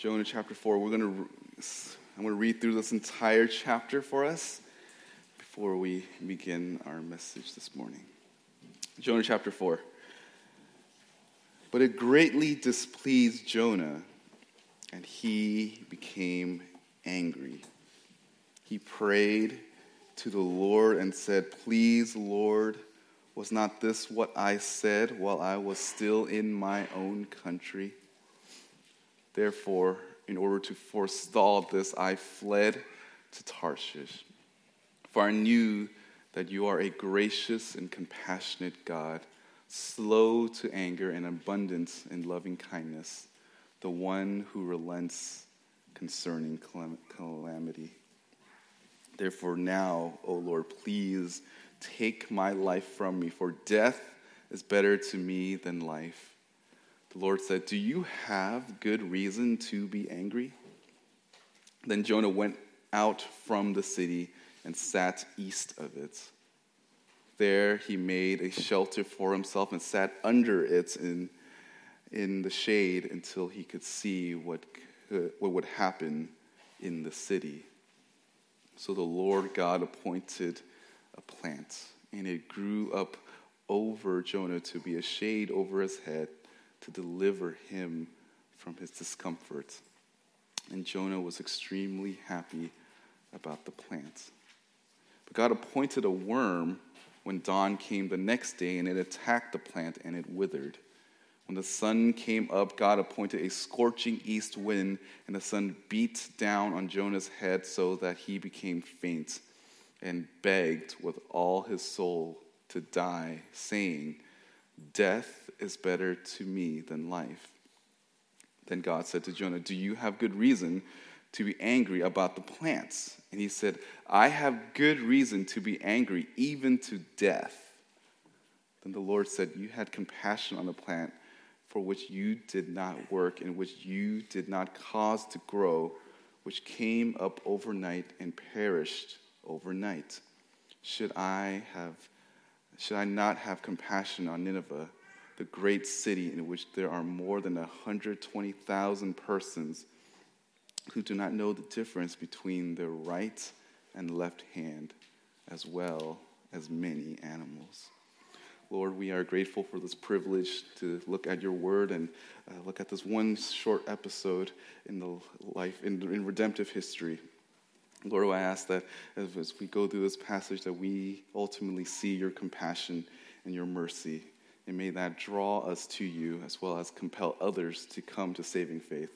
Jonah chapter 4. We're going to I'm going to read through this entire chapter for us before we begin our message this morning. Jonah chapter 4. But it greatly displeased Jonah, and he became angry. He prayed to the Lord and said, Please, Lord, was not this what I said while I was still in my own country? Therefore, in order to forestall this, I fled to Tarshish. For I knew that you are a gracious and compassionate God, slow to anger and abundant in loving kindness, the one who relents concerning calamity. Therefore, now, O Lord, please take my life from me, for death is better to me than life. The Lord said, Do you have good reason to be angry? Then Jonah went out from the city and sat east of it. There he made a shelter for himself and sat under it in, in the shade until he could see what, uh, what would happen in the city. So the Lord God appointed a plant, and it grew up over Jonah to be a shade over his head deliver him from his discomfort. And Jonah was extremely happy about the plant. But God appointed a worm when dawn came the next day, and it attacked the plant and it withered. When the sun came up, God appointed a scorching east wind, and the sun beat down on Jonah's head so that he became faint and begged with all his soul to die, saying, Death is better to me than life. Then God said to Jonah, Do you have good reason to be angry about the plants? And he said, I have good reason to be angry, even to death. Then the Lord said, You had compassion on the plant for which you did not work, and which you did not cause to grow, which came up overnight and perished overnight. Should I have should I not have compassion on Nineveh, the great city in which there are more than 120,000 persons who do not know the difference between their right and left hand, as well as many animals? Lord, we are grateful for this privilege to look at your word and uh, look at this one short episode in the life, in, in redemptive history. Lord, I ask that as, we go through this passage, that we ultimately see your compassion and your mercy. And may that draw us to you as well as compel others to come to saving faith.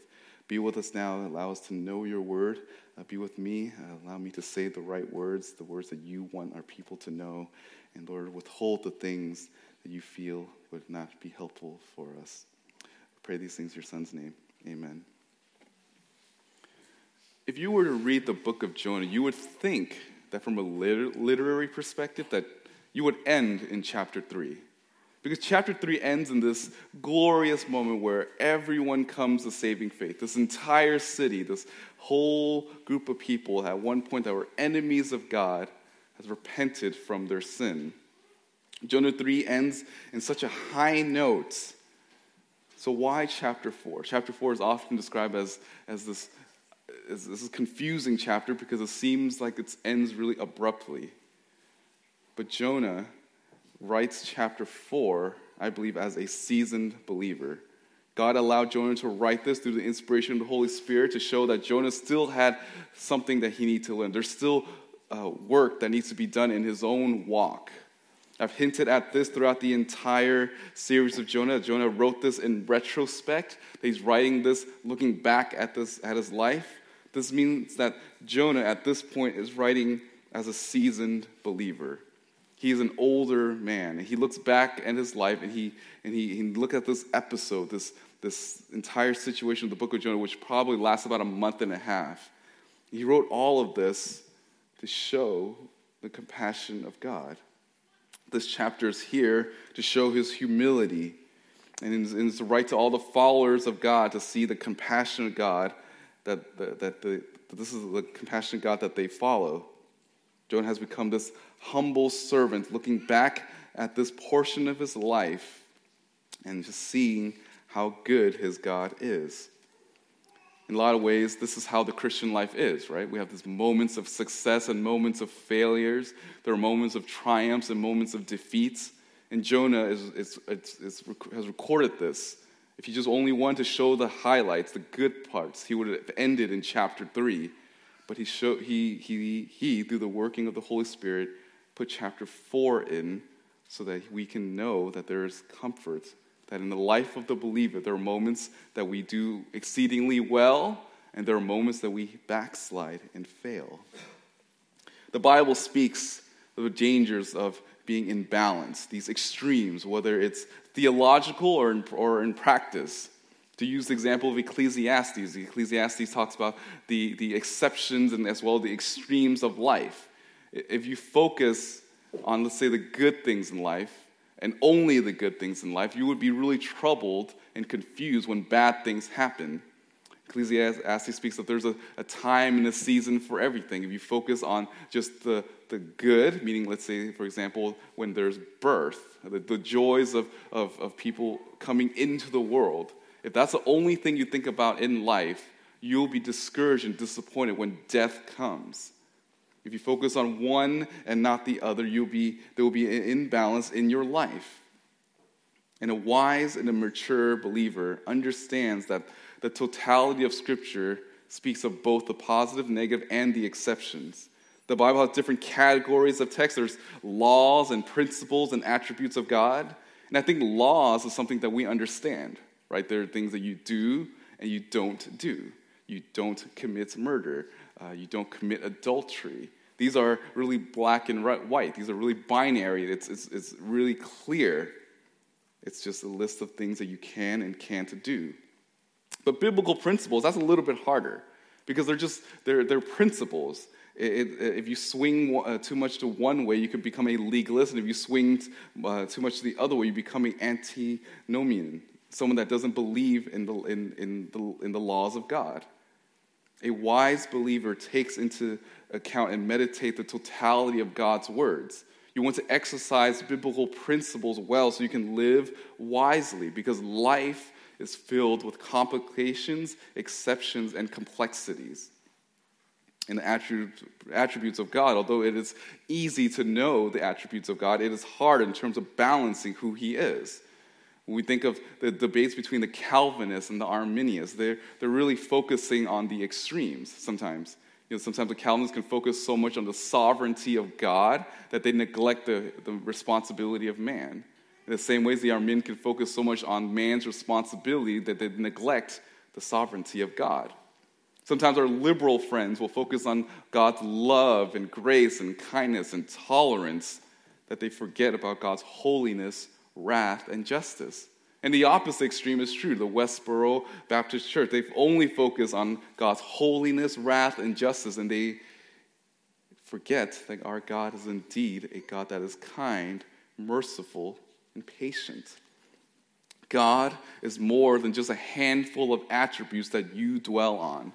Be with us now. Allow us to know your word. Uh, be with me. Uh, allow me to say the right words, the words that you want our people to know. And Lord, withhold the things that you feel would not be helpful for us. I pray these things in your son's name. Amen if you were to read the book of Jonah, you would think that from a literary perspective that you would end in chapter 3. Because chapter 3 ends in this glorious moment where everyone comes to saving faith. This entire city, this whole group of people at one point that were enemies of God has repented from their sin. Jonah 3 ends in such a high note. So, why chapter 4? Chapter 4 is often described as, as this is, this is a confusing chapter because it seems like it ends really abruptly. But Jonah writes chapter 4, I believe, as a seasoned believer. God allowed Jonah to write this through the inspiration of the Holy Spirit to show that Jonah still had something that he needed to learn. There's still uh, work that needs to be done in his own walk. I've hinted at this throughout the entire series of Jonah. Jonah wrote this in retrospect. He's writing this looking back at this at his life. This means that Jonah at this point is writing as a seasoned believer. He's an older man, he looks back at his life and he and he, he looks at this episode, this this entire situation of the book of Jonah, which probably lasts about a month and a half. He wrote all of this to show the compassion of God. This chapter is here to show his humility. And it's right to all the followers of God to see the compassion of God that, that, that, that this is the compassionate God that they follow. Jonah has become this humble servant, looking back at this portion of his life and just seeing how good his God is. In a lot of ways, this is how the Christian life is, right? We have these moments of success and moments of failures. There are moments of triumphs and moments of defeats. And Jonah is, is, is has recorded this. If he just only wanted to show the highlights, the good parts, he would have ended in chapter 3. But he, showed, he, he, he, through the working of the Holy Spirit, put chapter 4 in so that we can know that there is comfort that in the life of the believer, there are moments that we do exceedingly well, and there are moments that we backslide and fail. The Bible speaks of the dangers of being in balance, these extremes, whether it's theological or in, or in practice. To use the example of Ecclesiastes, Ecclesiastes talks about the, the exceptions and as well the extremes of life. If you focus on, let's say, the good things in life, and only the good things in life, you would be really troubled and confused when bad things happen. Ecclesiastes speaks that there's a, a time and a season for everything. If you focus on just the, the good, meaning, let's say, for example, when there's birth, the, the joys of, of, of people coming into the world, if that's the only thing you think about in life, you'll be discouraged and disappointed when death comes. If you focus on one and not the other, you'll be, there will be an imbalance in your life. And a wise and a mature believer understands that the totality of Scripture speaks of both the positive, negative, and the exceptions. The Bible has different categories of text. There's laws and principles and attributes of God. And I think laws is something that we understand, right? There are things that you do and you don't do. You don't commit murder. Uh, you don't commit adultery. These are really black and white. These are really binary. It's, it's, it's really clear. It's just a list of things that you can and can't do. But biblical principles, that's a little bit harder because they're just, they're, they're principles. It, it, if you swing uh, too much to one way, you can become a legalist. And if you swing uh, too much to the other way, you become an antinomian, someone that doesn't believe in the, in, in, the, in the laws of God. A wise believer takes into account and meditate the totality of God's words. You want to exercise biblical principles well so you can live wisely because life is filled with complications, exceptions, and complexities. And the attributes of God, although it is easy to know the attributes of God, it is hard in terms of balancing who He is. When we think of the debates between the Calvinists and the Arminians, they're, they're really focusing on the extremes sometimes. You know, sometimes the Calvinists can focus so much on the sovereignty of God that they neglect the, the responsibility of man. In the same ways, the Arminians can focus so much on man's responsibility that they neglect the sovereignty of God. Sometimes our liberal friends will focus on God's love and grace and kindness and tolerance that they forget about God's holiness wrath, and justice. And the opposite extreme is true. The Westboro Baptist Church, they've only focus on God's holiness, wrath, and justice, and they forget that our God is indeed a God that is kind, merciful, and patient. God is more than just a handful of attributes that you dwell on.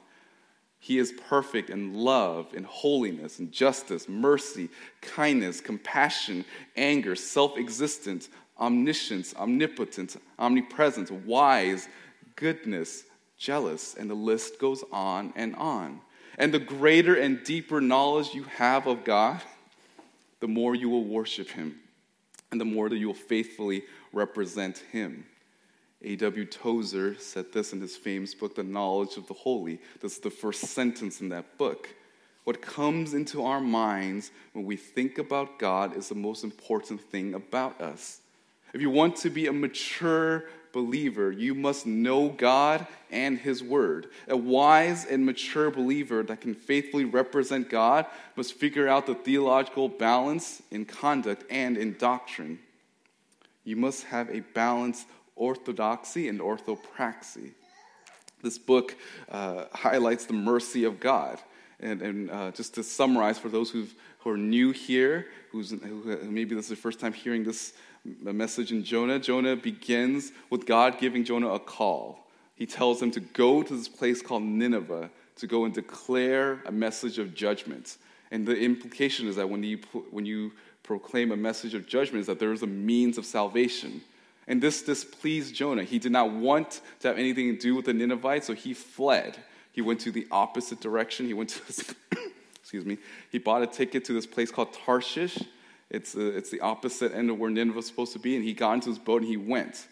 He is perfect in love, in holiness, in justice, mercy, kindness, compassion, anger, self existence, omniscience, omnipotence, omnipresence, wise, goodness, jealous, and the list goes on and on. And the greater and deeper knowledge you have of God, the more you will worship Him, and the more that you will faithfully represent Him. A.W. Tozer said this in his famous book, The Knowledge of the Holy. This is the first sentence in that book. What comes into our minds when we think about God is the most important thing about us. If you want to be a mature believer, you must know God and His Word. A wise and mature believer that can faithfully represent God must figure out the theological balance in conduct and in doctrine. You must have a balanced orthodoxy and orthopraxy. This book uh, highlights the mercy of God. And, and uh, just to summarize for those who are new here, who maybe this is the first time hearing this a message in Jonah. Jonah begins with God giving Jonah a call. He tells him to go to this place called Nineveh to go and declare a message of judgment. And the implication is that when you, when you proclaim a message of judgment, is that there is a means of salvation. And this displeased Jonah. He did not want to have anything to do with the Ninevites, so he fled. He went to the opposite direction. He went to, excuse me, he bought a ticket to this place called Tarshish. It's, it's the opposite end of where Nineveh was supposed to be. And he got into his boat and he went.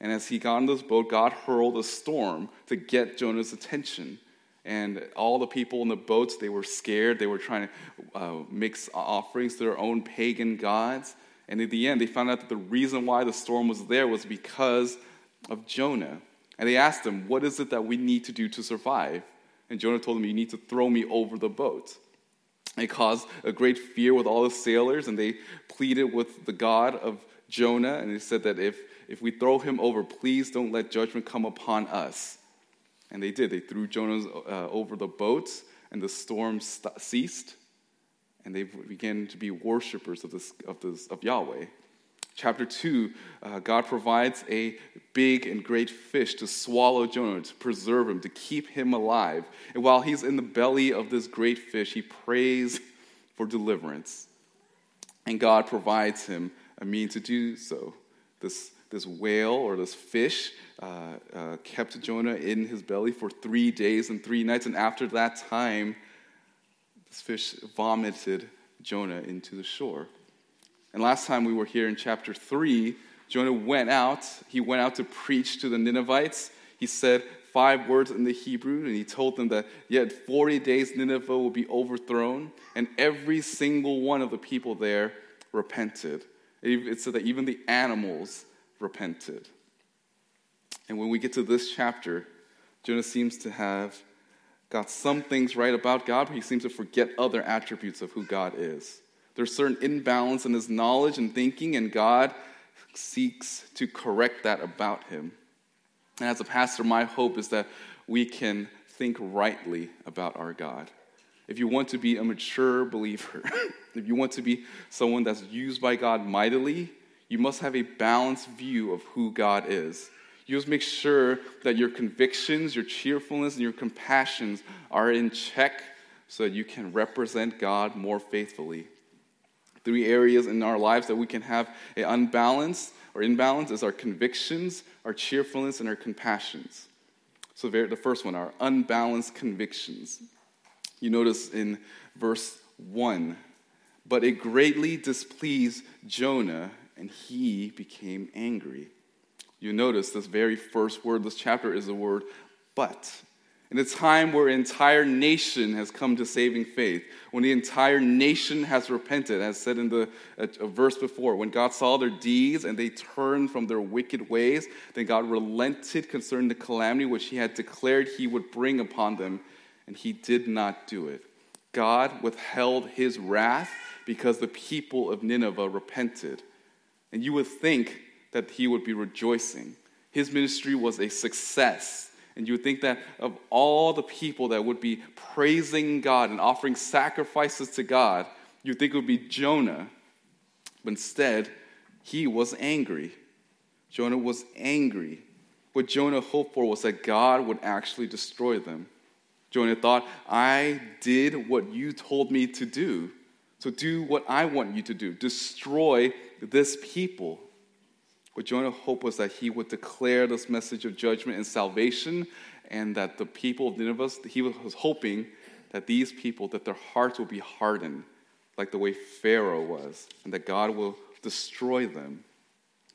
And as he got into his boat, God hurled a storm to get Jonah's attention. And all the people in the boats, they were scared. They were trying to uh, mix offerings to their own pagan gods. And in the end, they found out that the reason why the storm was there was because of Jonah. And they asked him, What is it that we need to do to survive? And Jonah told them, You need to throw me over the boat. It caused a great fear with all the sailors, and they pleaded with the God of Jonah, and they said that if, if we throw him over, please don't let judgment come upon us. And they did. They threw Jonah uh, over the boat, and the storm st- ceased, and they began to be worshippers of, this, of, this, of Yahweh. Chapter 2, uh, God provides a big and great fish to swallow Jonah, to preserve him, to keep him alive. And while he's in the belly of this great fish, he prays for deliverance. And God provides him a means to do so. This, this whale or this fish uh, uh, kept Jonah in his belly for three days and three nights. And after that time, this fish vomited Jonah into the shore. And last time we were here in chapter 3, Jonah went out. He went out to preach to the Ninevites. He said five words in the Hebrew, and he told them that yet 40 days Nineveh will be overthrown, and every single one of the people there repented. It said that even the animals repented. And when we get to this chapter, Jonah seems to have got some things right about God, but he seems to forget other attributes of who God is. There's certain imbalance in his knowledge and thinking, and God seeks to correct that about him. And as a pastor, my hope is that we can think rightly about our God. If you want to be a mature believer, if you want to be someone that's used by God mightily, you must have a balanced view of who God is. You must make sure that your convictions, your cheerfulness, and your compassions are in check so that you can represent God more faithfully. Three areas in our lives that we can have an unbalance or imbalance is our convictions, our cheerfulness, and our compassions. So, the first one, our unbalanced convictions. You notice in verse 1 But it greatly displeased Jonah, and he became angry. You notice this very first word, this chapter is the word but in a time where entire nation has come to saving faith, when the entire nation has repented, as said in the a, a verse before, when God saw their deeds and they turned from their wicked ways, then God relented concerning the calamity which He had declared He would bring upon them, and He did not do it. God withheld His wrath because the people of Nineveh repented. And you would think that He would be rejoicing. His ministry was a success and you would think that of all the people that would be praising God and offering sacrifices to God, you'd think it would be Jonah. But instead, he was angry. Jonah was angry. What Jonah hoped for was that God would actually destroy them. Jonah thought, I did what you told me to do. So do what I want you to do. Destroy this people. What Jonah hoped was that he would declare this message of judgment and salvation, and that the people of Nineveh, he was hoping that these people, that their hearts will be hardened, like the way Pharaoh was, and that God will destroy them.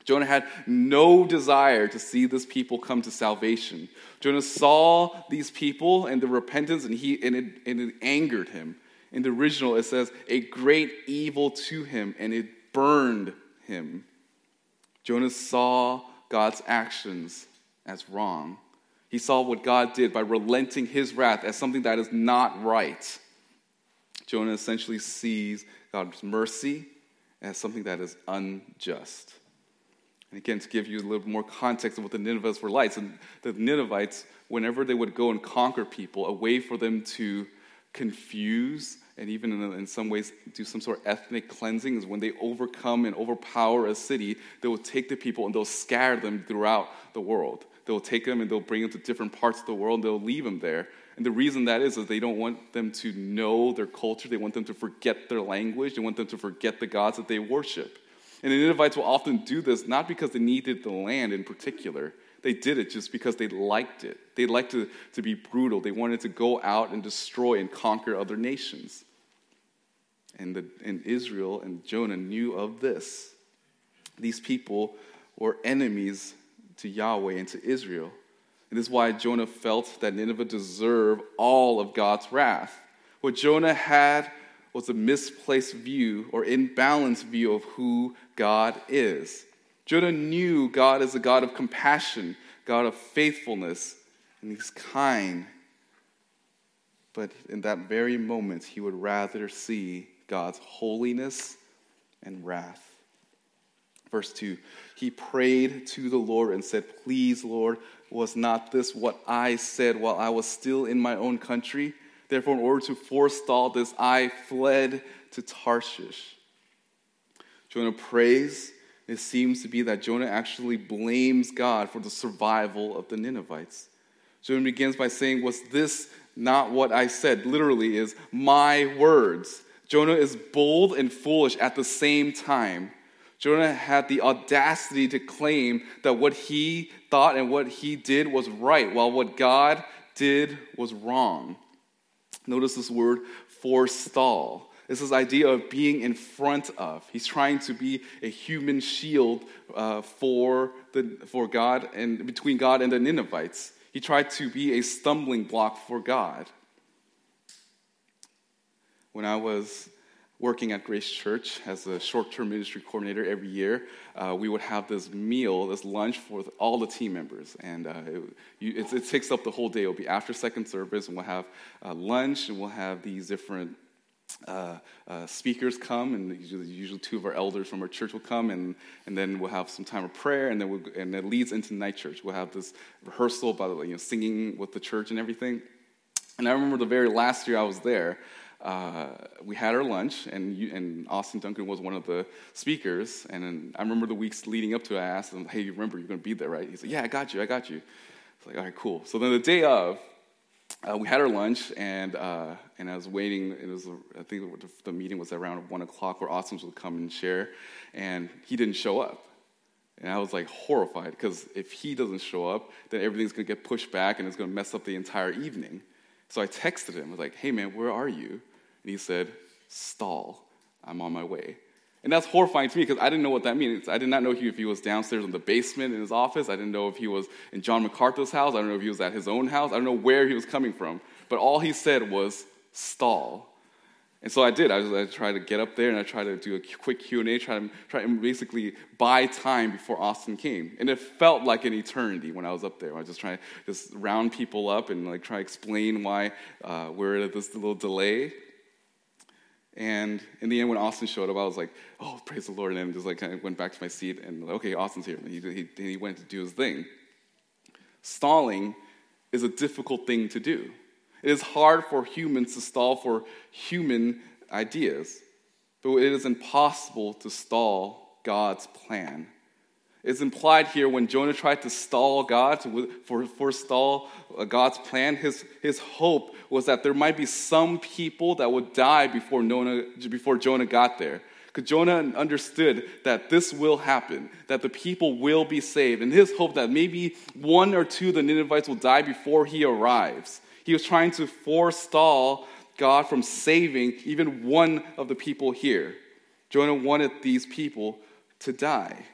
Jonah had no desire to see this people come to salvation. Jonah saw these people and the repentance, and, he, and, it, and it angered him. In the original, it says, a great evil to him, and it burned him. Jonah saw God's actions as wrong. He saw what God did by relenting his wrath as something that is not right. Jonah essentially sees God's mercy as something that is unjust. And again, to give you a little more context of what the Ninevites were like, and the Ninevites, whenever they would go and conquer people, a way for them to confuse and even in, in, some ways do some sort of ethnic cleansing is when they overcome and overpower a city, they will take the people and they'll scatter them throughout the world. They'll take them and they'll bring them to different parts of the world they'll leave them there. And the reason that is is they don't want them to know their culture. They want them to forget their language. They want them to forget the gods that they worship. And the Ninevites will often do this not because they needed the land in particular. They did it just because they liked it. They liked to, to be brutal. They wanted to go out and destroy and conquer other nations. And, the, and Israel and Jonah knew of this. These people were enemies to Yahweh and to Israel. And this is why Jonah felt that Nineveh deserved all of God's wrath. What Jonah had was a misplaced view or imbalanced view of who God is. Jonah knew God is a God of compassion, God of faithfulness, and he's kind. But in that very moment, he would rather see God's holiness and wrath. Verse 2 He prayed to the Lord and said, Please, Lord, was not this what I said while I was still in my own country? Therefore, in order to forestall this, I fled to Tarshish. Jonah prays. It seems to be that Jonah actually blames God for the survival of the Ninevites. Jonah begins by saying, Was this not what I said? Literally, is my words. Jonah is bold and foolish at the same time. Jonah had the audacity to claim that what he thought and what he did was right, while what God did was wrong. Notice this word forestall. It's this idea of being in front of. He's trying to be a human shield uh, for, the, for God and between God and the Ninevites. He tried to be a stumbling block for God. When I was working at Grace Church as a short term ministry coordinator every year, uh, we would have this meal, this lunch for all the team members. And uh, it, you, it, it, takes up the whole day. It'll be after second service, and we'll have uh, lunch, and we'll have these different uh, uh, speakers come, and usually, usually, two of our elders from our church will come, and, and then we'll have some time of prayer, and then we'll, and it leads into night church. We'll have this rehearsal about you know singing with the church and everything. And I remember the very last year I was there, uh, we had our lunch, and, you, and Austin Duncan was one of the speakers. And I remember the weeks leading up to it, I asked him, "Hey, you remember you're going to be there, right?" He said, "Yeah, I got you, I got you." It's like, "All right, cool." So then the day of, uh, we had our lunch, and uh, and I was waiting. It was I think the meeting was around one o'clock, where Austin would come and share, and he didn't show up. And I was like horrified because if he doesn't show up, then everything's gonna get pushed back and it's gonna mess up the entire evening. So I texted him, I was like, hey man, where are you? And he said, stall, I'm on my way. And that's horrifying to me because I didn't know what that means. I did not know if he was downstairs in the basement in his office. I didn't know if he was in John MacArthur's house. I don't know if he was at his own house. I don't know where he was coming from. But all he said was, stall. And so I did. I, I tried to get up there and I tried to do a quick Q&A, try to, try to basically buy time before Austin came. And it felt like an eternity when I was up there. I was just trying to just round people up and like try to explain why uh, we're at this little delay. And in the end, when Austin showed up, I was like, oh, praise the Lord. And then just like kind of went back to my seat and, like, okay, Austin's here. And he, he, he went to do his thing. Stalling is a difficult thing to do. It is hard for humans to stall for human ideas, but it is impossible to stall God's plan. It's implied here when Jonah tried to stall God, to forestall uh, God's plan, his, his hope was that there might be some people that would die before, Jonah, before Jonah got there. Because Jonah understood that this will happen, that the people will be saved, and his hope that maybe one or two of the Ninevites will die before he arrives. He was trying to forestall God from saving even one of the people here. Jonah wanted these people to die.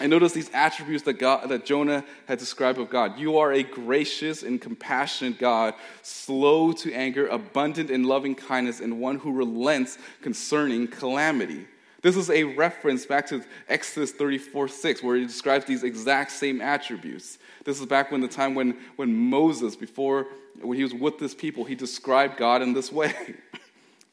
And notice these attributes that, God, that Jonah had described of God. You are a gracious and compassionate God, slow to anger, abundant in loving kindness, and one who relents concerning calamity. This is a reference back to Exodus 34 6, where he describes these exact same attributes. This is back when the time when, when Moses, before when he was with this people, he described God in this way.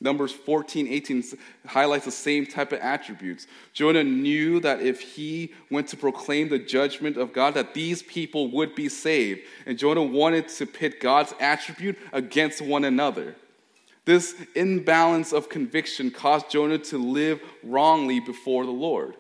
Numbers 14, 18 highlights the same type of attributes. Jonah knew that if he went to proclaim the judgment of God, that these people would be saved. And Jonah wanted to pit God's attribute against one another. This imbalance of conviction caused Jonah to live wrongly before the Lord.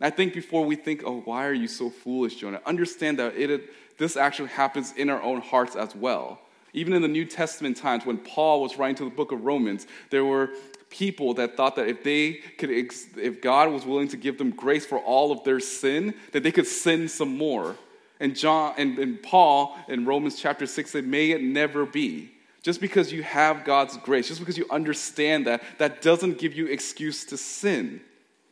And I think before we think, oh, why are you so foolish, Jonah? Understand that it, this actually happens in our own hearts as well. Even in the New Testament times, when Paul was writing to the book of Romans, there were people that thought that if they could, if God was willing to give them grace for all of their sin, that they could sin some more. And John and, and Paul in Romans chapter 6 said, May it never be. Just because you have God's grace, just because you understand that, that doesn't give you excuse to sin.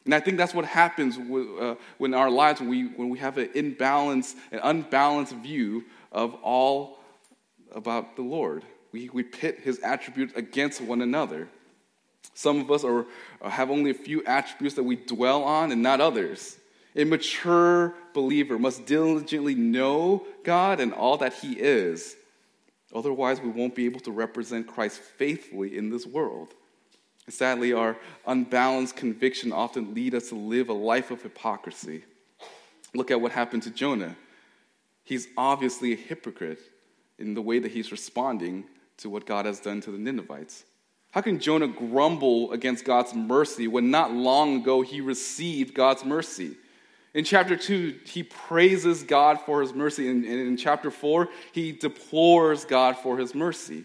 And I think that's what happens with, uh, when our lives, when we, when we have an imbalanced, an unbalanced view of all about the Lord. We, we pit his attributes against one another. Some of us are, have only a few attributes that we dwell on and not others. A mature believer must diligently know God and all that he is Otherwise, we won't be able to represent Christ faithfully in this world. sadly, our unbalanced conviction often lead us to live a life of hypocrisy. Look at what happened to Jonah. He's obviously a hypocrite in the way that he's responding to what God has done to the Ninevites. How can Jonah grumble against God's mercy when not long ago he received God's mercy? In chapter 2, he praises God for his mercy. And in, chapter 4, he deplores God for his mercy.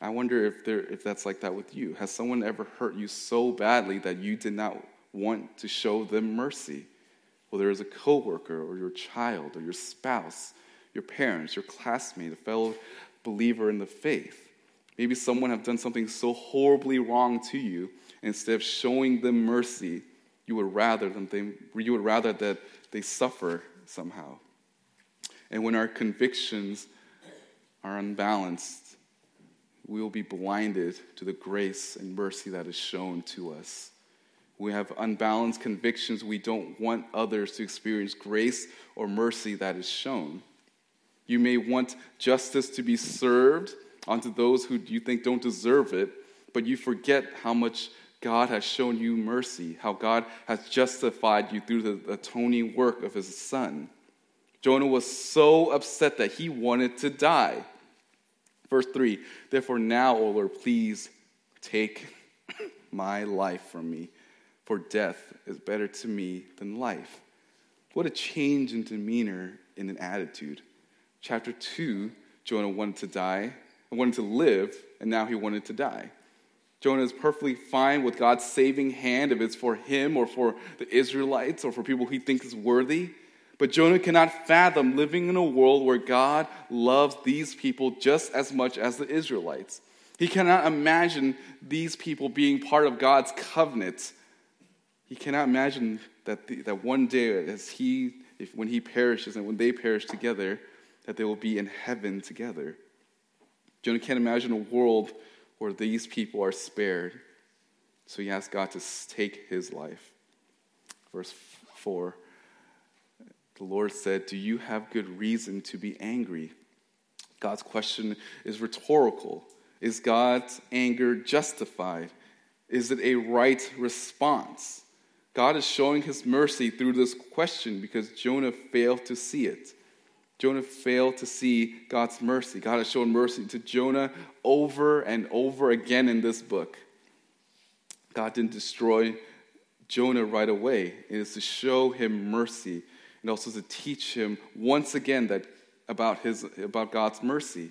I wonder if, there, if that's like that with you. Has someone ever hurt you so badly that you did not want to show them mercy? Whether it's a coworker or your child or your spouse, your parents, your classmate, a fellow believer in the faith. Maybe someone have done something so horribly wrong to you, instead of showing them mercy, you would rather them they, you would rather that they suffer somehow. And when our convictions are unbalanced, we will be blinded to the grace and mercy that is shown to us. We have unbalanced convictions. We don't want others to experience grace or mercy that is shown. You may want justice to be served onto those who you think don't deserve it, but you forget how much God has shown you mercy, how God has justified you through the atoning work of his son. Jonah was so upset that he wanted to die. Verse 3 Therefore, now, O Lord, please take my life from me, for death is better to me than life. What a change in demeanor in an attitude. Chapter 2, Jonah wanted to die, wanted to live, and now he wanted to die. Jonah is perfectly fine with God's saving hand if it's for him or for the Israelites or for people he thinks is worthy. But Jonah cannot fathom living in a world where God loves these people just as much as the Israelites. He cannot imagine these people being part of God's covenant. He cannot imagine that, the, that one day, as he, if, when he perishes and when they perish together, that they will be in heaven together. Jonah can't imagine a world where these people are spared. So he asks God to take his life. Verse 4 The Lord said, Do you have good reason to be angry? God's question is rhetorical. Is God's anger justified? Is it a right response? God is showing his mercy through this question because Jonah failed to see it. Jonah failed to see God's mercy. God has shown mercy to Jonah over and over again in this book. God didn't destroy Jonah right away. It is to show him mercy and also to teach him once again that about his about God's mercy.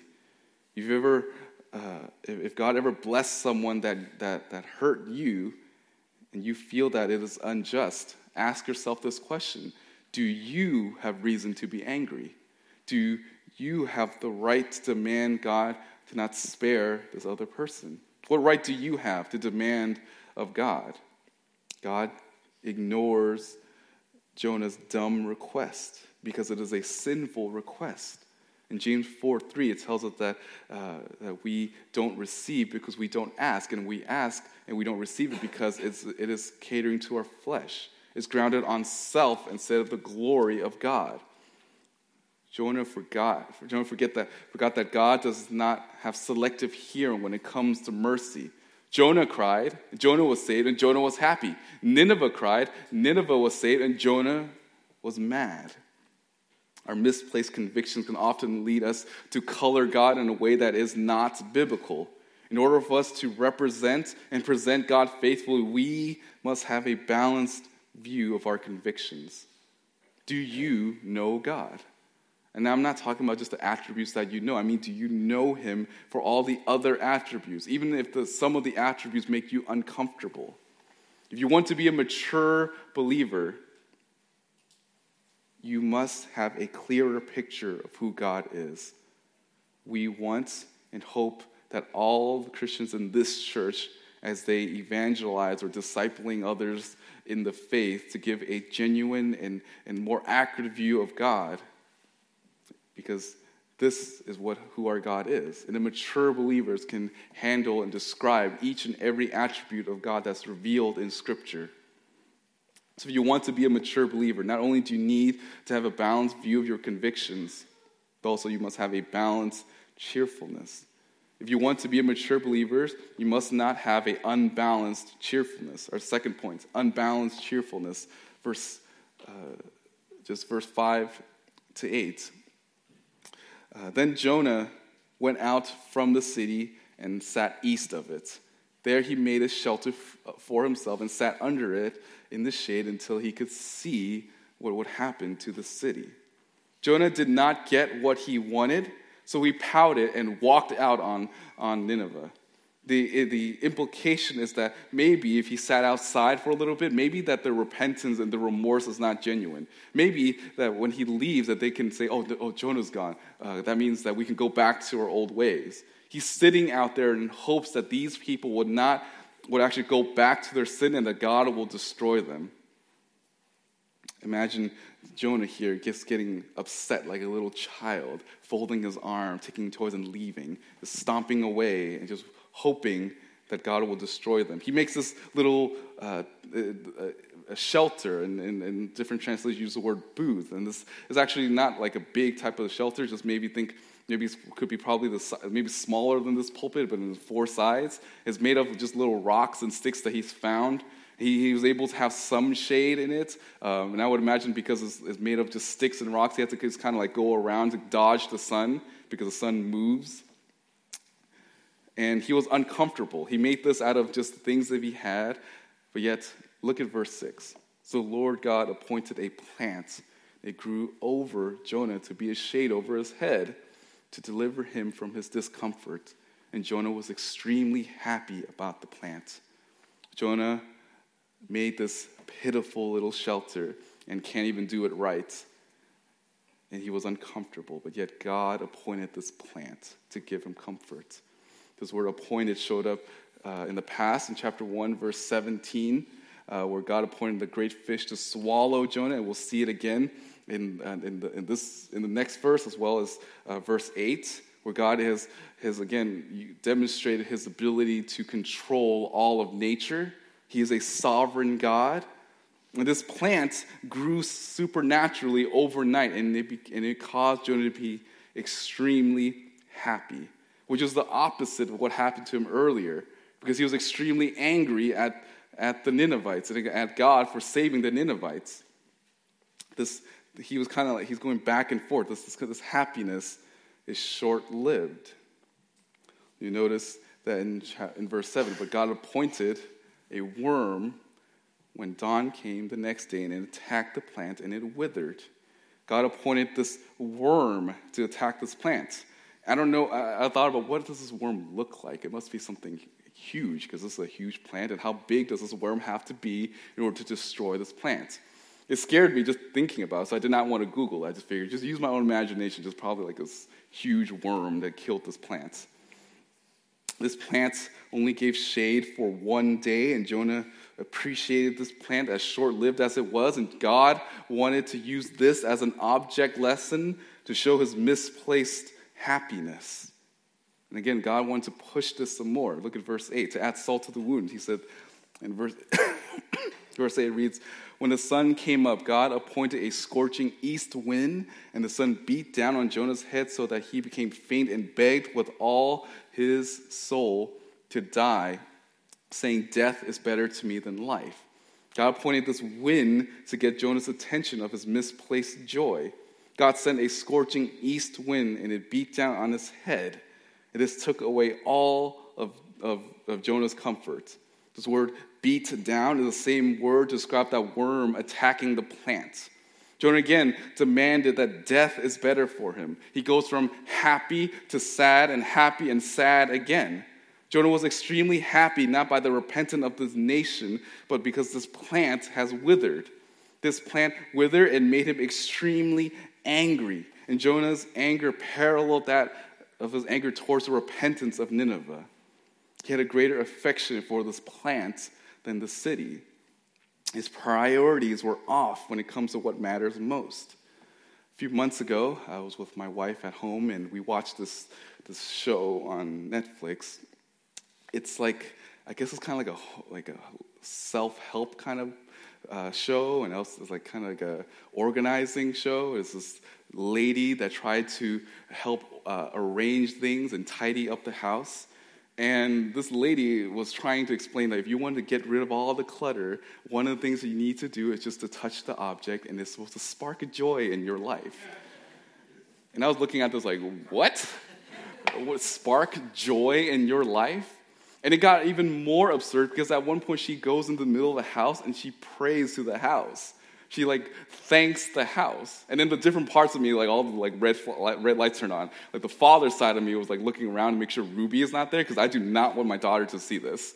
If ever uh, if God ever blessed someone that, that, that hurt you and you feel that it is unjust, ask yourself this question Do you have reason to be angry? Do you have the right to demand God to not spare this other person? What right do you have to demand of God? God ignores Jonah's dumb request because it is a sinful request. In James 4 3, it tells us that, uh, that we don't receive because we don't ask, and we ask and we don't receive it because it's, it is catering to our flesh. It's grounded on self instead of the glory of God. Jonah forgot, Jonah forget that, forgot that God does not have selective hearing when it comes to mercy. Jonah cried, Jonah was saved, and Jonah was happy. Nineveh cried, Nineveh was saved, and Jonah was mad. Our misplaced convictions can often lead us to color God in a way that is not biblical. In order for us to represent and present God faithfully, we must have a balanced view of our convictions. Do you know God? And I'm not talking about just the attributes that you know. I mean, do you know him for all the other attributes, even if the, some of the attributes make you uncomfortable? If you want to be a mature believer, you must have a clearer picture of who God is. We want and hope that all the Christians in this church, as they evangelize or discipling others in the faith, to give a genuine and, and more accurate view of God because this is what who our God is. And the mature believers can handle and describe each and every attribute of God that's revealed in Scripture. So if you want to be a mature believer, not only do you need to have a balanced view of your convictions, but also you must have a balanced cheerfulness. If you want to be a mature believer, you must not have an unbalanced cheerfulness. Our second point, unbalanced cheerfulness. Verse, uh, just verse 5 to 8. Uh, then Jonah went out from the city and sat east of it. There he made a shelter f- uh, for himself and sat under it in the shade until he could see what would happen to the city. Jonah did not get what he wanted, so he pouted and walked out on, on Nineveh the, the implication is that maybe if he sat outside for a little bit, maybe that the repentance and the remorse is not genuine. Maybe that when he leaves, that they can say, oh, oh Jonah's gone. Uh, that means that we can go back to our old ways. He's sitting out there in hopes that these people would not, would actually go back to their sin and that God will destroy them. Imagine Jonah here just getting upset like a little child, folding his arm, taking toys and leaving, stomping away and just hoping that God will destroy them. He makes this little uh, a shelter, and, different translations use the word booth. And this is actually not like a big type of shelter, just maybe think maybe could be probably the, maybe smaller than this pulpit, but in four sides. It's made of just little rocks and sticks that he's found. He, he was able to have some shade in it, um, and I would imagine because it's, it's, made of just sticks and rocks, he had to just kind of like go around to dodge the sun because the sun moves and he was uncomfortable. He made this out of just things that he had, but yet, look at verse 6. So, Lord God appointed a plant. It grew over Jonah to be a shade over his head to deliver him from his discomfort. And Jonah was extremely happy about the plant. Jonah made this pitiful little shelter and can't even do it right. And he was uncomfortable, but yet God appointed this plant to give him comfort. This word appointed showed up uh, in the past in chapter 1, verse 17, uh, where God appointed the great fish to swallow Jonah, and we'll see it again in, uh, in, the, in, this, in the next verse as well as uh, verse 8, where God has, has again demonstrated his ability to control all of nature. He is a sovereign God. And this plant grew supernaturally overnight, and it, and it caused Jonah to be extremely happy which is the opposite of what happened to him earlier, because he was extremely angry at, at the Ninevites and at God for saving the Ninevites. This, he was kind of like, he's going back and forth. This, this, this happiness is short lived. You notice that in, in verse 7, but God appointed a worm when dawn came the next day and it attacked the plant and it withered. God appointed this worm to attack this plant. I don't know, I, I thought about what does this worm look like? It must be something huge because this is a huge plant. And how big does this worm have to be in order to destroy this plant? It scared me just thinking about it, so I did not want to Google. I just figured, just use my own imagination, just probably like this huge worm that killed this plant. This plant only gave shade for one day, and Jonah appreciated this plant as short lived as it was, and God wanted to use this as an object lesson to show his misplaced happiness. And again, God wanted to push this some more. Look at verse 8 to add salt to the wound. He said, in verse, verse 8 reads, When the sun came up, God appointed a scorching east wind, and the sun beat down on Jonah's head so that he became faint and begged with all his soul to die, saying, Death is better to me than life. God appointed this wind to get Jonah's attention of his misplaced joy. God sent a scorching east wind and it beat down on his head. And this took away all of, of, of Jonah's comfort. This word beat down is the same word to describe that worm attacking the plant. Jonah again demanded that death is better for him. He goes from happy to sad and happy and sad again. Jonah was extremely happy not by the repentance of this nation, but because this plant has withered. This plant withered and made him extremely angry. And Jonah's anger paralleled that of his anger towards the repentance of Nineveh. He had a greater affection for this plant than the city. His priorities were off when it comes to what matters most. A few months ago, I was with my wife at home and we watched this, this show on Netflix. It's like, I guess it's kind of like a, like a self help kind of uh, show, and else it's like kind of like a organizing show. It's this lady that tried to help uh, arrange things and tidy up the house. And this lady was trying to explain that if you want to get rid of all the clutter, one of the things you need to do is just to touch the object, and it's supposed to spark a joy in your life. And I was looking at this like, what? what spark joy in your life? And it got even more absurd because at one point she goes into the middle of the house and she prays to the house. She like thanks the house. And then the different parts of me, like all the like red, red lights turn on. Like the father side of me was like looking around to make sure Ruby is not there because I do not want my daughter to see this.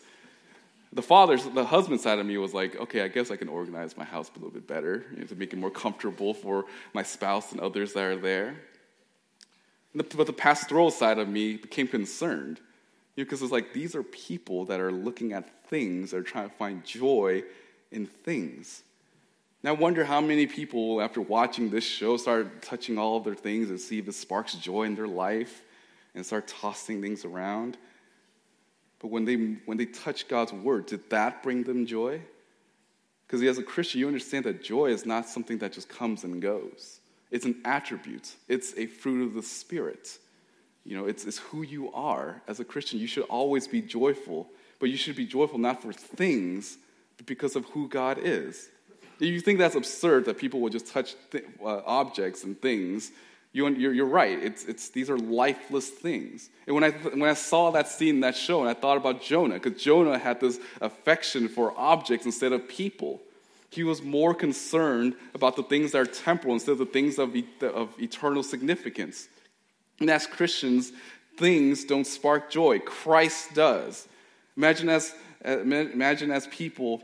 The father, the husband side of me was like, okay, I guess I can organize my house a little bit better you know, to make it more comfortable for my spouse and others that are there. But the pastoral side of me became concerned because it's like these are people that are looking at things, are trying to find joy in things. Now, I wonder how many people, after watching this show, start touching all of their things and see if it sparks joy in their life and start tossing things around. But when they, when they touch God's word, did that bring them joy? Because as a Christian, you understand that joy is not something that just comes and goes. It's an attribute, it's a fruit of the Spirit. You know, it's, it's who you are as a Christian. You should always be joyful, but you should be joyful not for things, but because of who God is. If you think that's absurd that people will just touch th- uh, objects and things, you, you're, you're right. It's, it's, these are lifeless things. And when I, when I saw that scene in that show, and I thought about Jonah, because Jonah had this affection for objects instead of people. He was more concerned about the things that are temporal instead of the things of, of eternal significance. And as Christians, things don't spark joy. Christ does. Imagine as, uh, imagine as people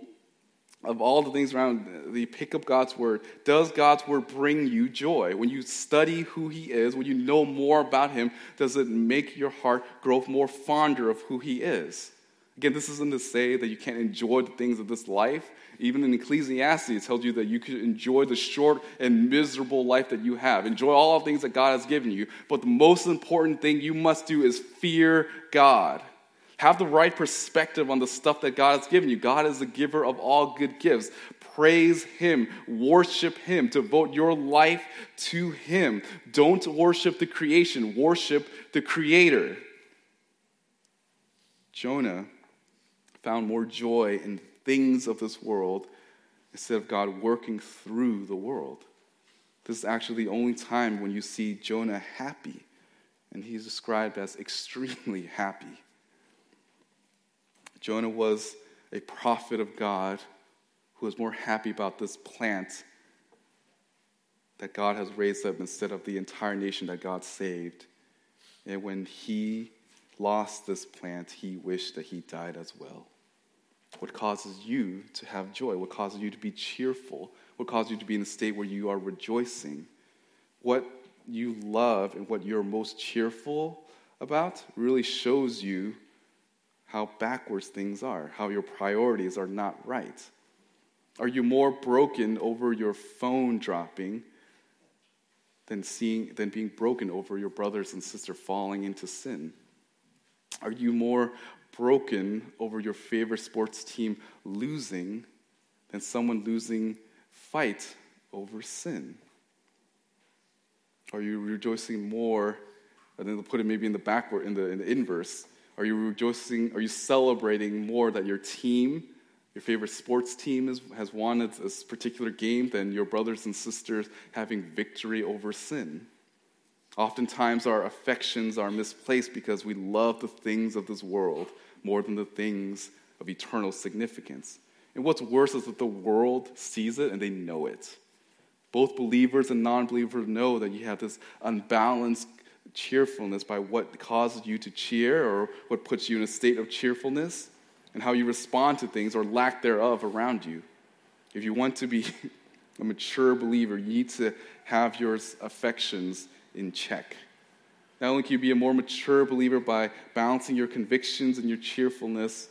of all the things around, you pick up God's word. Does God's word bring you joy? When you study who He is, when you know more about Him, does it make your heart grow more fonder of who He is? Again, this isn't to say that you can't enjoy the things of this life. Even in Ecclesiastes, it tells you that you can enjoy the short and miserable life that you have. Enjoy all the things that God has given you. But the most important thing you must do is fear God. Have the right perspective on the stuff that God has given you. God is the giver of all good gifts. Praise Him, worship Him, devote your life to Him. Don't worship the creation, worship the Creator. Jonah found more joy in things of this world instead of God working through the world. This is actually the only time when you see Jonah happy, and he's described as extremely happy. Jonah was a prophet of God who was more happy about this plant that God has raised up instead of the entire nation that God saved. And when he lost this plant, he wished that he died as well. What causes you to have joy? What causes you to be cheerful? What causes you to be in a state where you are rejoicing? What you love and what you're most cheerful about really shows you how backwards things are, how your priorities are not right? Are you more broken over your phone dropping than, seeing, than being broken over your brothers and sister falling into sin? Are you more broken over your favorite sports team losing than someone losing fight over sin? Are you rejoicing more, and then put it maybe in the backward, in the, in the inverse, are you rejoicing? Are you celebrating more that your team, your favorite sports team, is, has won this particular game than your brothers and sisters having victory over sin? Oftentimes, our affections are misplaced because we love the things of this world more than the things of eternal significance. And what's worse is that the world sees it and they know it. Both believers and non believers know that you have this unbalanced cheerfulness by what causes you to cheer or what puts you in a state of cheerfulness and how you respond to things or lack thereof around you. If you want to be a mature believer, you need to have your affections in check. Not only can you be a more mature believer by balancing your convictions and your cheerfulness,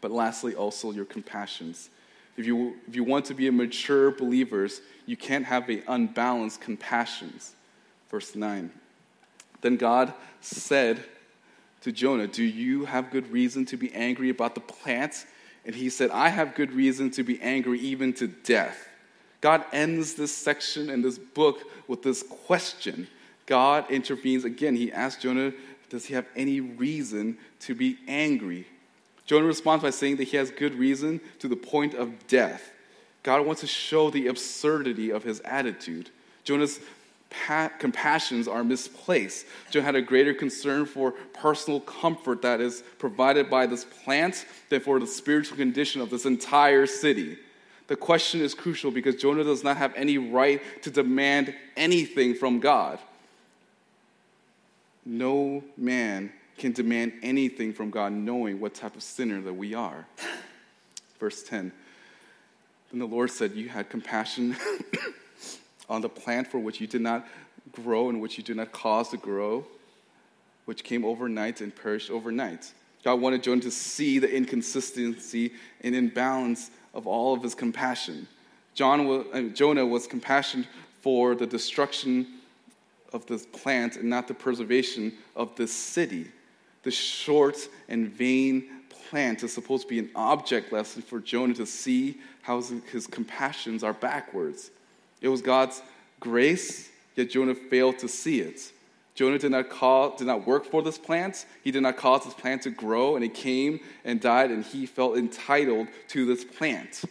but lastly, also your compassions. If you, if you want to be a mature believers, you can't have a unbalanced compassions. Verse 9. Then God said to Jonah, Do you have good reason to be angry about the plants? And he said, I have good reason to be angry even to death. God ends this section in this book with this question. God intervenes again. He asks Jonah, Does he have any reason to be angry? Jonah responds by saying that he has good reason to the point of death. God wants to show the absurdity of his attitude. Jonah's pa- compassions are misplaced. Jonah had a greater concern for personal comfort that is provided by this plant than for the spiritual condition of this entire city. The question is crucial because Jonah does not have any right to demand anything from God. No man can demand anything from God knowing what type of sinner that we are. Verse 10 Then the Lord said, You had compassion on the plant for which you did not grow and which you did not cause to grow, which came overnight and perished overnight. God wanted Jonah to see the inconsistency and imbalance of all of his compassion. John was, uh, Jonah was compassionate for the destruction of this plant and not the preservation of this city. The short and vain plant is supposed to be an object lesson for Jonah to see how his compassions are backwards. It was God's grace, yet Jonah failed to see it. Jonah did not, call, did not work for this plant. He did not cause this plant to grow, and it came and died, and he felt entitled to this plant.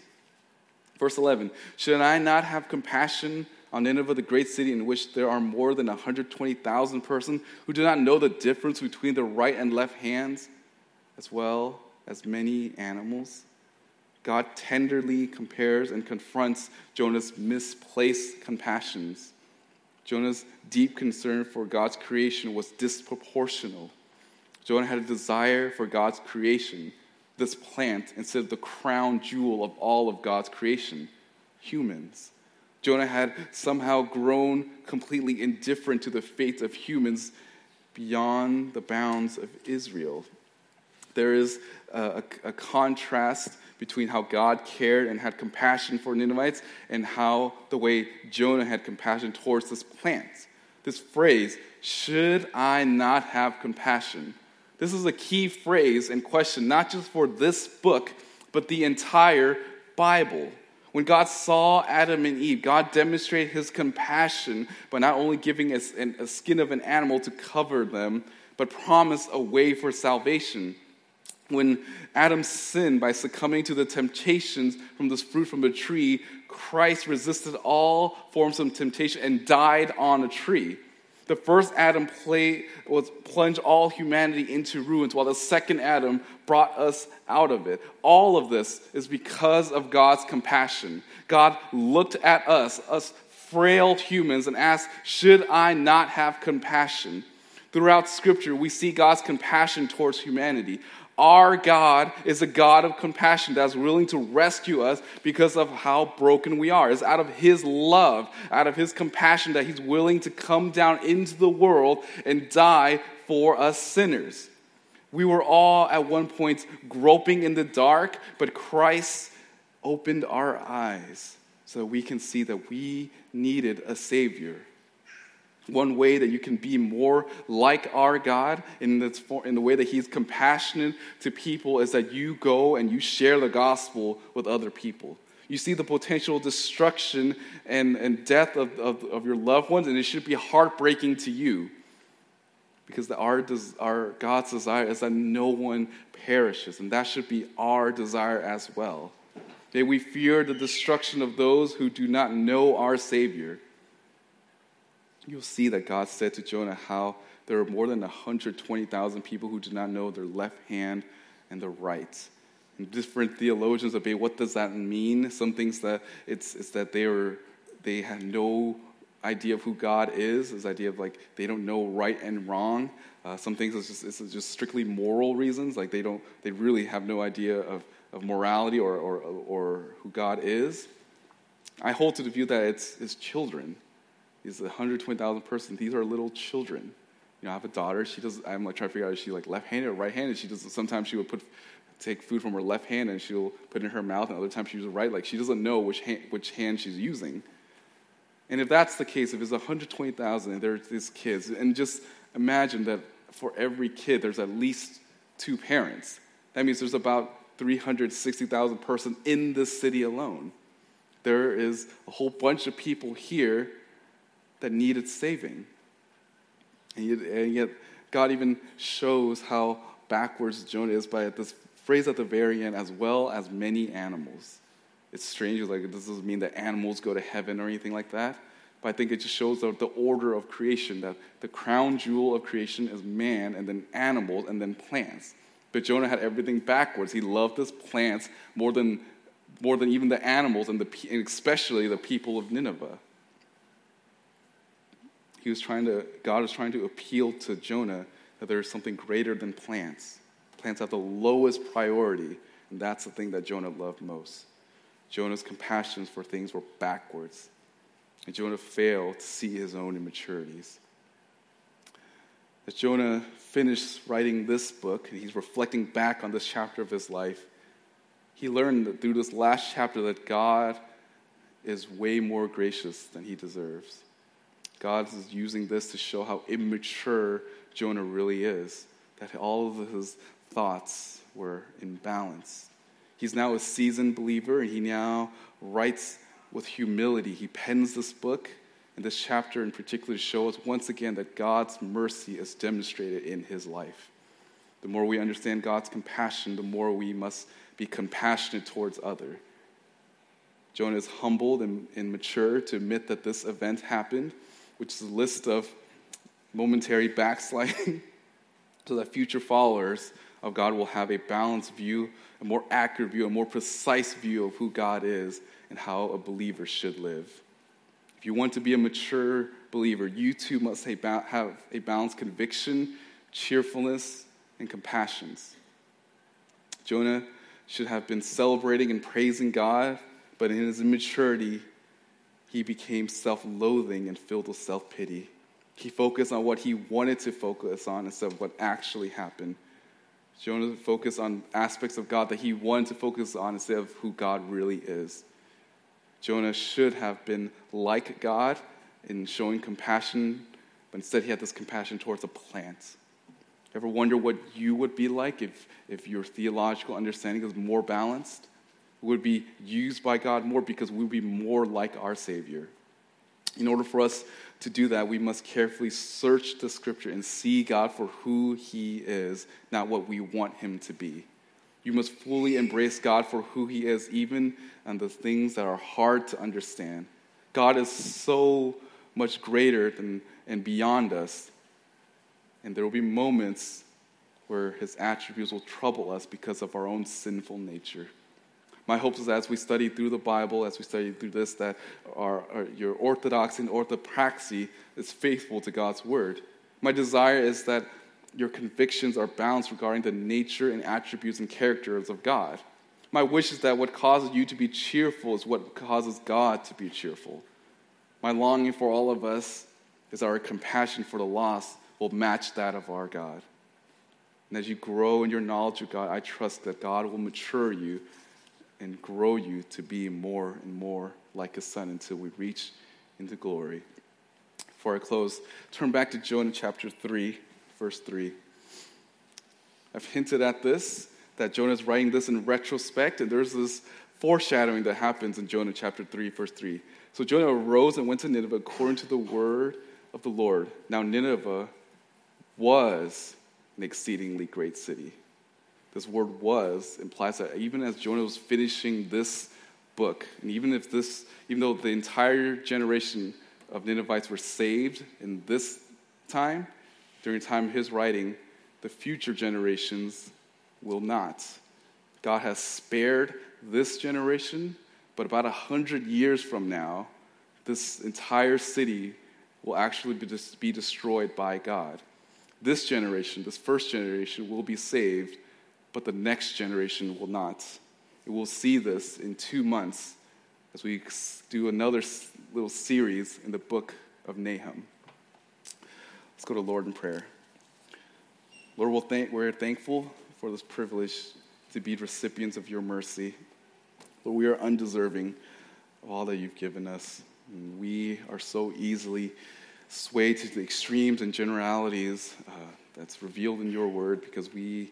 Verse 11 Should I not have compassion on Nineveh, the great city in which there are more than 120,000 persons who do not know the difference between the right and left hands, as well as many animals. God tenderly compares and confronts Jonah's misplaced compassions. Jonah's deep concern for God's creation was disproportional. Jonah had a desire for God's creation, this plant, instead of the crown jewel of all of God's creation, humans. Jonah had somehow grown completely indifferent to the fate of humans beyond the bounds of Israel. There is a, a, a, contrast between how God cared and had compassion for Ninevites and how the way Jonah had compassion towards this plant. This phrase, should I not have compassion? This is a key phrase and question, not just for this book, but the entire Bible. When God saw Adam and Eve, God demonstrated his compassion by not only giving a, a skin of an animal to cover them, but promised a way for salvation. When Adam sinned by succumbing to the temptations from this fruit from a tree, Christ resisted all forms of temptation and died on a tree. The first Adam play, was plunged all humanity into ruins, while the second Adam brought us out of it. All of this is because of God's compassion. God looked at us, us frail humans, and asked, Should I not have compassion? Throughout Scripture, we see God's compassion towards humanity. Our God is a God of compassion that's willing to rescue us because of how broken we are. It's out of His love, out of His compassion that He's willing to come down into the world and die for us sinners. We were all at one point groping in the dark, but Christ opened our eyes so we can see that we needed a Savior. One way that you can be more like our God in, this, in the way that He's compassionate to people is that you go and you share the gospel with other people. You see the potential destruction and, and death of, of, of your loved ones, and it should be heartbreaking to you. Because the, our, our God's desire is that no one perishes, and that should be our desire as well. May we fear the destruction of those who do not know our Savior you'll see that God said to Jonah how there are more than 120,000 people who do not know their left hand and their right. And different theologians debate what does that mean. Some things that it's, it's that they were they have no idea of who God is, this idea of like they don't know right and wrong. Uh, some things it's just, it's just strictly moral reasons, like they don't, they really have no idea of, of morality or, or, or who God is. I hold to the view that it's, it's children. These 120,000 persons, these are little children. You know, I have a daughter. She does. I'm like trying to figure out is she like left-handed or right-handed. She does. Sometimes she would put take food from her left hand and she'll put it in her mouth, and other times she uses right. Like she doesn't know which hand, which hand she's using. And if that's the case, if it's 120,000 and there's these kids, and just imagine that for every kid there's at least two parents. That means there's about 360,000 persons in this city alone. There is a whole bunch of people here that needed saving. And yet, and yet God even shows how backwards Jonah is by this phrase at the very end, as well as many animals. It's strange, like this doesn't mean that animals go to heaven or anything like that. But I think it just shows the, the order of creation, that the crown jewel of creation is man, and then animals, and then plants. But Jonah had everything backwards. He loved his plants more than, more than even the animals, and, the, and especially the people of Nineveh. He was trying to, God was trying to appeal to Jonah that there is something greater than plants. Plants have the lowest priority, and that's the thing that Jonah loved most. Jonah's compassions for things were backwards, and Jonah failed to see his own immaturities. As Jonah finished writing this book, and he's reflecting back on this chapter of his life, he learned that through this last chapter that God is way more gracious than he deserves. God is using this to show how immature Jonah really is, that all of his thoughts were in balance. He's now a seasoned believer, and he now writes with humility. He pens this book and this chapter in particular to show us once again that God's mercy is demonstrated in his life. The more we understand God's compassion, the more we must be compassionate towards others. Jonah is humbled and, and mature to admit that this event happened which is a list of momentary backsliding, so that future followers of God will have a balanced view, a more accurate view, a more precise view of who God is and how a believer should live. If you want to be a mature believer, you too must have a balanced conviction, cheerfulness, and compassion. Jonah should have been celebrating and praising God, but in his immaturity, he became self loathing and filled with self pity. He focused on what he wanted to focus on instead of what actually happened. Jonah focused on aspects of God that he wanted to focus on instead of who God really is. Jonah should have been like God in showing compassion, but instead he had this compassion towards a plant. Ever wonder what you would be like if, if your theological understanding was more balanced? Would be used by God more because we would be more like our Savior. In order for us to do that, we must carefully search the scripture and see God for who He is, not what we want Him to be. You must fully embrace God for who He is, even on the things that are hard to understand. God is so much greater than and beyond us. And there will be moments where His attributes will trouble us because of our own sinful nature. My hope is that as we study through the Bible, as we study through this, that our, our, your orthodoxy and orthopraxy is faithful to God's word. My desire is that your convictions are balanced regarding the nature and attributes and characters of God. My wish is that what causes you to be cheerful is what causes God to be cheerful. My longing for all of us is our compassion for the lost will match that of our God. And as you grow in your knowledge of God, I trust that God will mature you and grow you to be more and more like his son until we reach into glory. Before I close, turn back to Jonah chapter 3, verse 3. I've hinted at this, that Jonah is writing this in retrospect, and there's this foreshadowing that happens in Jonah chapter 3, verse 3. So Jonah arose and went to Nineveh according to the word of the Lord. Now, Nineveh was an exceedingly great city this word was implies that even as Jonah was finishing this book, and even if this, even though the entire generation of Ninevites were saved in this time, during the time of his writing, the future generations will not. God has spared this generation, but about a hundred years from now, this entire city will actually be, be destroyed by God. This generation, this first generation, will be saved, but the next generation will not. We'll see this in two months as we do another little series in the book of Nahum. Let's go to Lord in prayer. Lord, we'll thank, we're thankful for this privilege to be recipients of your mercy. Lord, we are undeserving of all that you've given us. And we are so easily swayed to the extremes and generalities uh, that's revealed in your word because we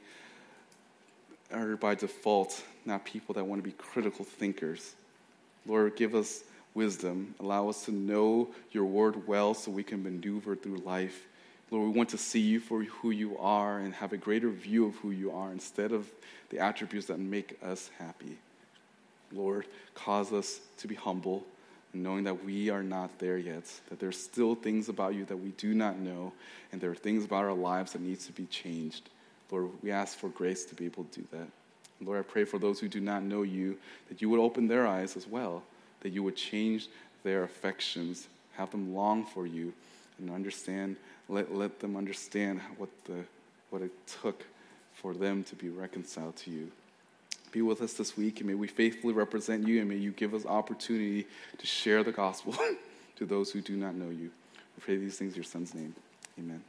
are by default not people that want to be critical thinkers. Lord, give us wisdom. Allow us to know your word well so we can maneuver through life. Lord, we want to see you for who you are and have a greater view of who you are instead of the attributes that make us happy. Lord, cause us to be humble knowing that we are not there yet, that there's still things about you that we do not know, and there are things about our lives that needs to be changed. Lord, we ask for grace to be able to do that. Lord, I pray for those who do not know you, that you would open their eyes as well, that you would change their affections, have them long for you, and understand, let, let them understand what, the, what it took for them to be reconciled to you. Be with us this week, and may we faithfully represent you, and may you give us opportunity to share the gospel to those who do not know you. We pray these things in your son's name. Amen.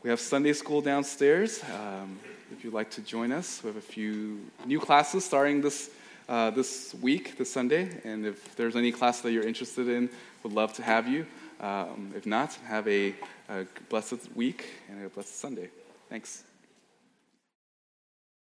We have Sunday school downstairs. Um, if you'd like to join us, we have a few new classes starting this, uh, this week, this Sunday. And if there's any class that you're interested in, would love to have you. Um, if not, have a, a blessed week and a blessed Sunday. Thanks.